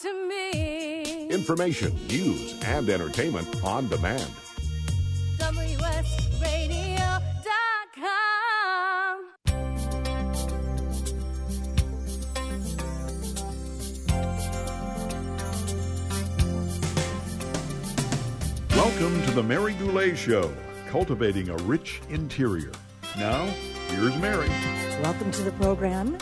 to me. Information, news, and entertainment on demand. WSRadio.com. Welcome to the Mary Goulet Show, cultivating a rich interior. Now, here's Mary. Welcome to the program.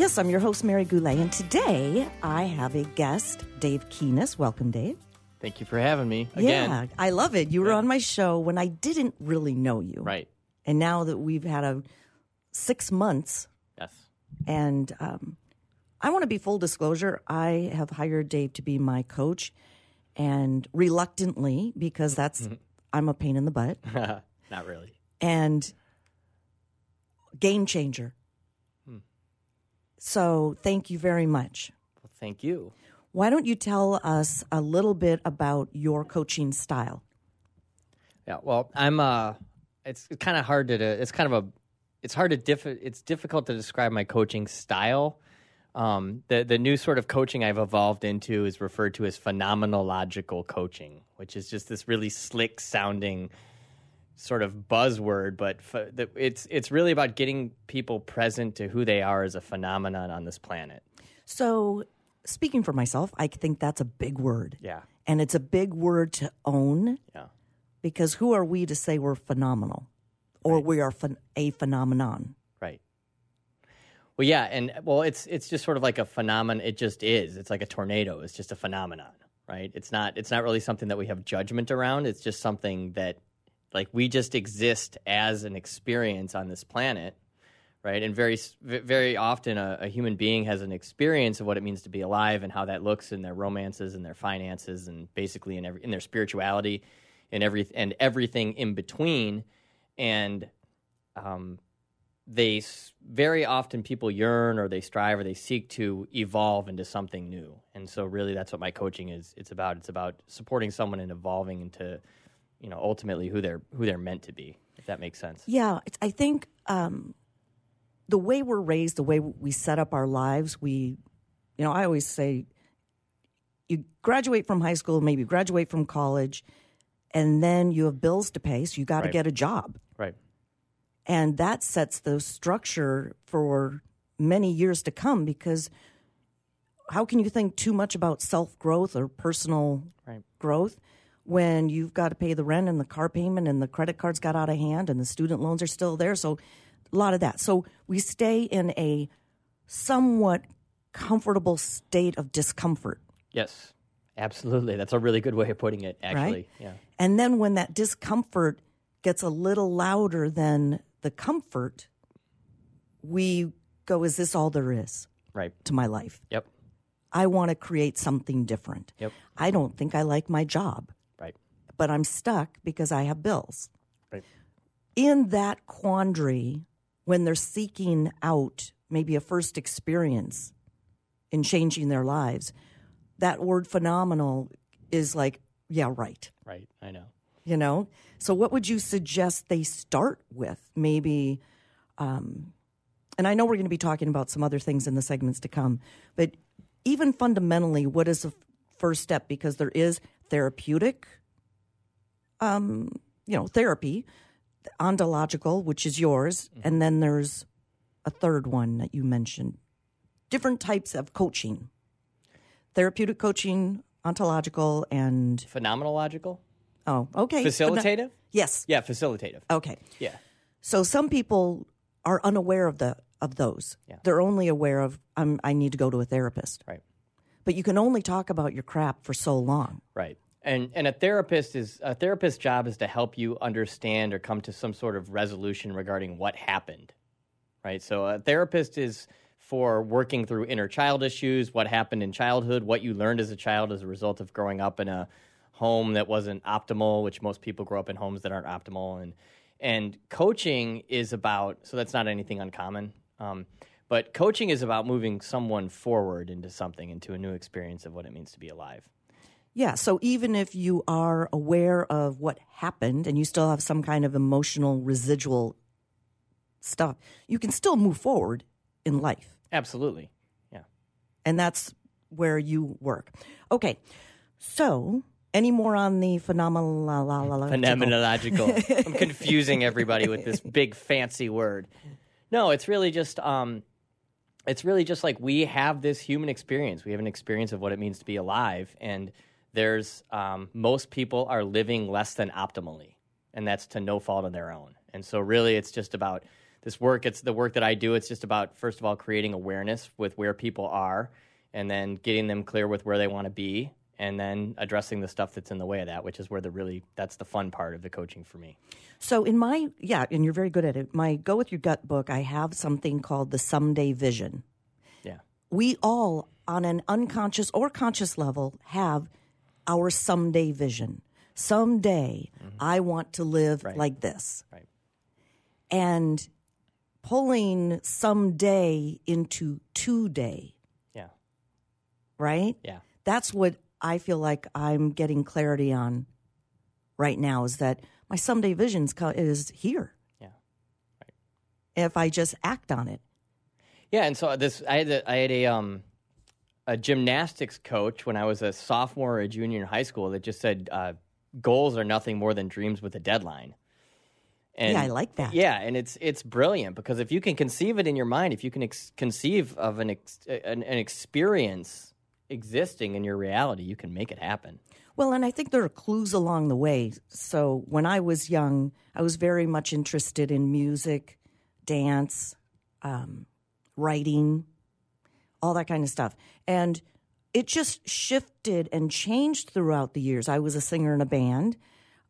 Yes, I'm your host, Mary Goulet, and today I have a guest, Dave Keenis. Welcome, Dave. Thank you for having me again. Yeah, I love it. You were Yeah. on my show when I didn't really know you. Right. And now that we've had a six months, Yes. and um, I want to be full disclosure, I have hired Dave to be my coach, and reluctantly, because that's, Mm-hmm. I'm a pain in the butt, Not really. and game changer. So thank you very much. Well, thank you. Why don't you tell us a little bit about your coaching style? Yeah. Well, I'm. Uh, it's kind of hard to. It's kind of a. It's hard to diff. It's difficult to describe my coaching style. Um, the the new sort of coaching I've evolved into is referred to as phenomenological coaching, which is just this really slick sounding sort of buzzword, but f- the, it's it's really about getting people present to who they are as a phenomenon on this planet. So, speaking for myself, I think that's a big word. Yeah. And it's a big word to own Yeah. because who are we to say we're phenomenal or we are phen- a phenomenon? Right. Well, yeah, and well, it's it's just sort of like a phenomenon. It just is. It's like a tornado. It's just a phenomenon, right? It's not. It's not really something that we have judgment around. It's just something that, like, we just exist as an experience on this planet, right? And very, very often, a, a human being has an experience of what it means to be alive and how that looks in their romances and their finances and basically in every in their spirituality, and every and everything in between, and um, they very often people yearn or they strive or they seek to evolve into something new. And so really that's what my coaching is it's about. It's about supporting someone and evolving into you know ultimately who they're who they're meant to be if that makes sense Yeah, it's, I think um, the way we're raised, the way we set up our lives, we, you know, I always say you graduate from high school, maybe graduate from college, and then you have bills to pay, so you got to Right. get a job. right And that sets the structure for many years to come because how can you think too much about self growth or personal Right. growth when you've got to pay the rent and the car payment and the credit cards got out of hand and the student loans are still there? So, a lot of that. So, we stay in a somewhat comfortable state of discomfort. yes absolutely that's a really good way of putting it actually Right? yeah And then when that discomfort gets a little louder than the comfort, we go, is this all there is right to my life? yep I want to create something different. Yep. I don't think I like my job, but I'm stuck because I have bills. right. In that quandary, when they're seeking out maybe a first experience in changing their lives, that word phenomenal is like, yeah, right. right. I know. You know? So what would you suggest they start with? Maybe um, and i know we're going to be talking about some other things in the segments to come but even fundamentally what is the first step? Because there is therapeutic um, you know therapy ontological which is yours and then there's a third one that you mentioned different types of coaching therapeutic coaching ontological and phenomenological Oh, okay. facilitative Yes. yeah facilitative Okay. yeah So some people are unaware of the of those. Yeah. They're only aware of um, I need to go to a therapist. right But you can only talk about your crap for so long. Right. And and a therapist is a therapist's job is to help you understand or come to some sort of resolution regarding what happened. Right? So a therapist is for working through inner child issues, what happened in childhood, what you learned as a child as a result of growing up in a home that wasn't optimal, which most people grow up in homes that aren't optimal and and coaching is about so that's not anything uncommon. Um, but coaching is about moving someone forward into something, into a new experience of what it means to be alive. Yeah, so even if you are aware of what happened and you still have some kind of emotional residual stuff, you can still move forward in life. Absolutely. Yeah. And that's where you work. Okay, so any more on the phenomenal? phenomenological. I'm confusing everybody with this big fancy word. No, it's really just um, it's really just like we have this human experience. We have an experience of what it means to be alive, and there's um, most people are living less than optimally, and that's to no fault of their own. And so, really, it's just about this work. It's the work that I do. It's just about first of all creating awareness with where people are, and then getting them clear with where they want to be, and then addressing the stuff that's in the way of that, which is where the really that's the fun part of the coaching for me. So in my yeah, and you're very good at it. My Go with Your Gut book, I have something called the Someday Vision. Yeah. We all, on an unconscious or conscious level, have our someday vision. Someday, I want to live Right. like this. Right. And pulling someday into today, Yeah. right? Yeah. That's what I feel like I'm getting clarity on right now is that my someday vision is here. Yeah. Right. If I just act on it. Yeah, and so this I had a, I had a um a gymnastics coach when I was a sophomore or a junior in high school that just said uh, goals are nothing more than dreams with a deadline. And Yeah, I like that. Yeah, and it's it's brilliant because if you can conceive it in your mind, if you can ex- conceive of an, ex- an an experience existing in your reality, you can make it happen. Well, and I think there are clues along the way. So when I was young, I was very much interested in music, dance, um, writing, all that kind of stuff. And it just shifted and changed throughout the years. I was a singer in a band,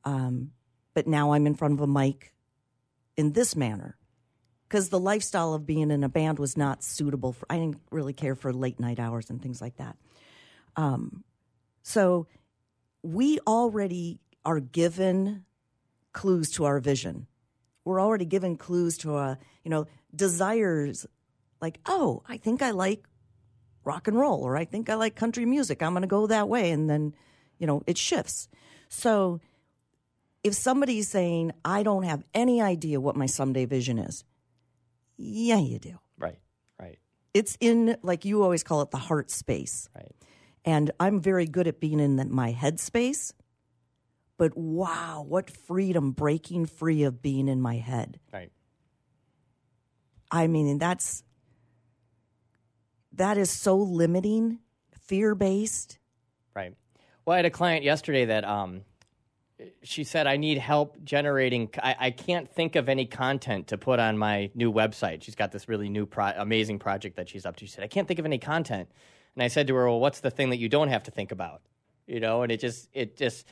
um, but now I'm in front of a mic in this manner because the lifestyle of being in a band was not suitable for. I didn't really care for late night hours and things like that. Um, so we already are given clues to our vision. We're already given clues to a, you know, desires like, oh, I think I like rock and roll or I think I like country music. I'm going to go that way. And then, you know, it shifts. So if somebody's saying, I don't have any idea what my someday vision is, yeah, you do. Right. Right. It's in, like you always call it, the heart space. Right. And I'm very good at being in the, my head space. But wow, what freedom breaking free of being in my head. Right. I mean, that's that is so limiting, fear based. Right. Well, I had a client yesterday that um, she said, I need help generating. I, I can't think of any content to put on my new website. She's got this really new, pro- amazing project that she's up to. She said, I can't think of any content. And I said to her, Well, what's the thing that you don't have to think about? You know, and it just, it just,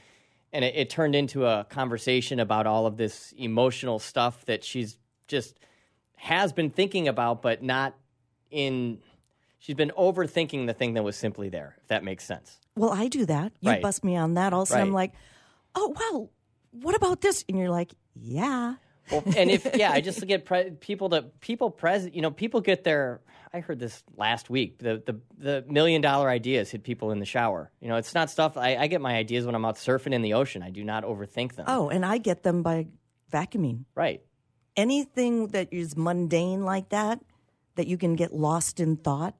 and it, it turned into a conversation about all of this emotional stuff that she's just has been thinking about, but not in. She's been overthinking the thing that was simply there, if that makes sense. Well, I do that. You Right. bust me on that. Also, sudden, I'm like, oh, well, what about this? And you're like, yeah. Well, and if yeah, I just get pre- people to people present. You know, people get their. I heard this last week. The the the million dollar ideas hit people in the shower. You know, it's not stuff. I, I get my ideas when I'm out surfing in the ocean. I do not overthink them. Oh, and I get them by vacuuming. right. Anything that is mundane like that, that you can get lost in thought.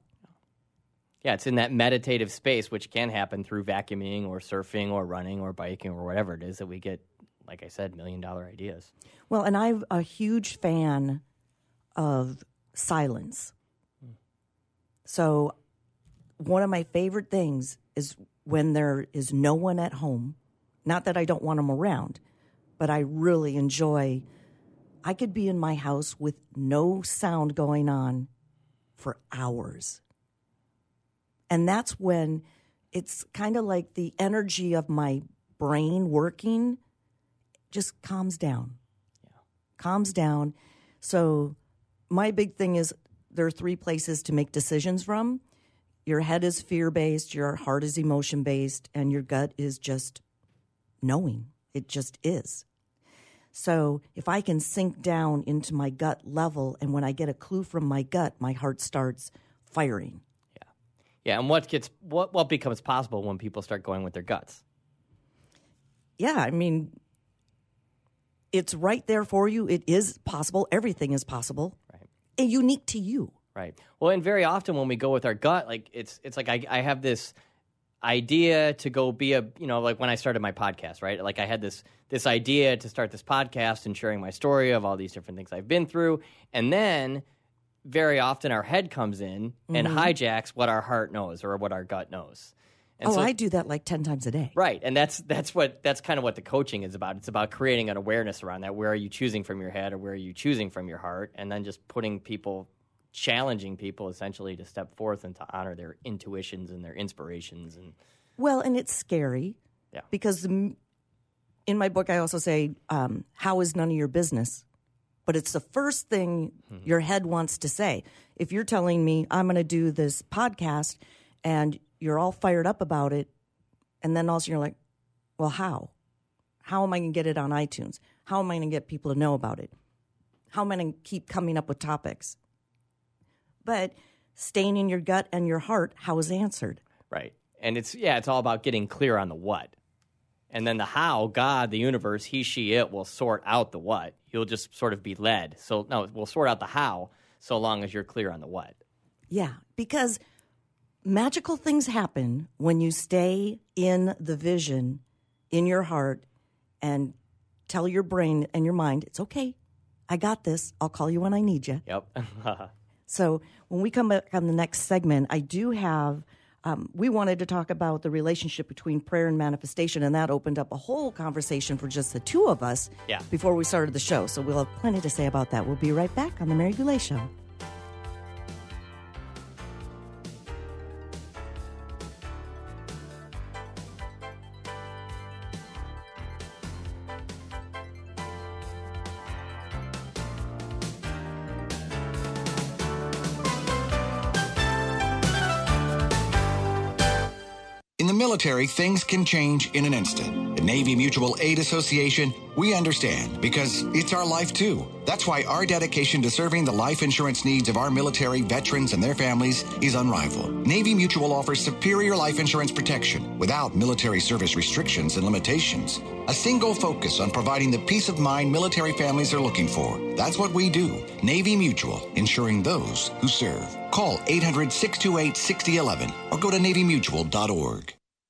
Yeah, it's in that meditative space, which can happen through vacuuming or surfing or running or biking or whatever it is that we get. Like I said, million dollar ideas. Well, and I'm a huge fan of silence. So, one of my favorite things is when there is no one at home. Not that I don't want them around, but I really enjoy. I could be in my house with no sound going on for hours. And that's when it's kind of like the energy of my brain working just calms down. Calms down. So, my big thing is there are three places to make decisions from. Your head is fear based, your heart is emotion based, and your gut is just knowing. It just is. So, if I can sink down into my gut level, and when I get a clue from my gut, my heart starts firing. Yeah, and what gets what what becomes possible when people start going with their guts. yeah, I mean, it's right there for you. It is possible. Everything is possible. Right. And unique to you. Right. Well, and very often when we go with our gut, like it's it's like I, I have this idea to go be a you know like when I started my podcast, right? Like I had this this idea to start this podcast and sharing my story of all these different things I've been through, and then very often our head comes in and hijacks what our heart knows or what our gut knows. And oh, so- I do that like 10 times a day. Right, and that's that's what that's kind of what the coaching is about. It's about creating an awareness around that. Where are you choosing from your head, or where are you choosing from your heart, and then just putting people, challenging people essentially to step forth and to honor their intuitions and their inspirations. And Well, and it's scary. Yeah. Because in my book, I also say, um, how is none of your business? But it's the first thing your head wants to say. If you're telling me I'm going to do this podcast and you're all fired up about it, and then also you're like, well, how? How am I going to get it on iTunes? How am I going to get people to know about it? How am I going to keep coming up with topics? But staying in your gut and your heart, how is answered? right, and it's yeah, it's all about getting clear on the what, and then the how. God, the universe, He, She, It will sort out the what. You'll just sort of be led. So no, we'll sort out the how so long as you're clear on the what. Yeah, because magical things happen when you stay in the vision in your heart and tell your brain and your mind, it's okay. I got this. I'll call you when I need you. Yep. So when we come back on the next segment, I do have. Um, we wanted to talk about the relationship between prayer and manifestation, and that opened up a whole conversation for just the two of us Yeah. before we started the show. So we'll have plenty to say about that. We'll be right back on the Mary Goulet Show. Military, things can change in an instant. The Navy Mutual Aid Association, we understand because it's our life too. That's why our dedication to serving the life insurance needs of our military veterans and their families is unrivaled. Navy Mutual offers superior life insurance protection without military service restrictions and limitations. A single focus on providing the peace of mind military families are looking for. That's what we do. Navy Mutual, insuring those who serve. Call 800 628 6011 or go to NavyMutual.org.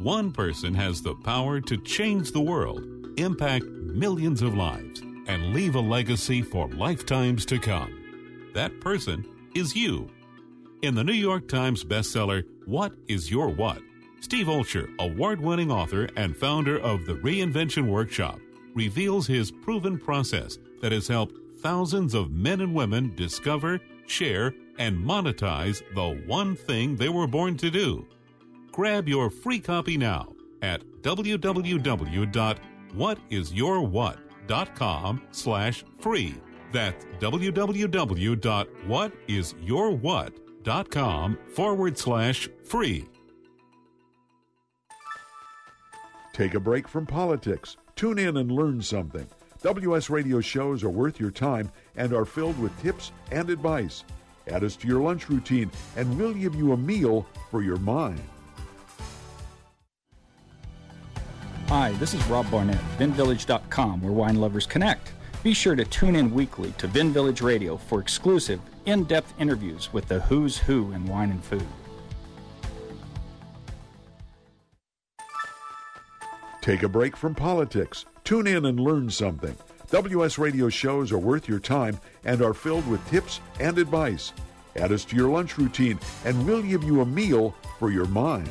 One person has the power to change the world, impact millions of lives, and leave a legacy for lifetimes to come. That person is you. In the New York Times bestseller, What is Your What? Steve Olsher, award winning author and founder of the Reinvention Workshop, reveals his proven process that has helped thousands of men and women discover, share, and monetize the one thing they were born to do. Grab your free copy now at www.whatisyourwhat.com slash free. That's www.whatisyourwhat.com forward slash free. Take a break from politics. Tune in and learn something. WS radio shows are worth your time and are filled with tips and advice. Add us to your lunch routine, and we'll give you a meal for your mind. Hi, this is Rob Barnett, VinVillage.com, where wine lovers connect. Be sure to tune in weekly to Vin Village Radio for exclusive, in depth interviews with the who's who in wine and food. Take a break from politics. Tune in and learn something. WS radio shows are worth your time and are filled with tips and advice. Add us to your lunch routine, and we'll give you a meal for your mind.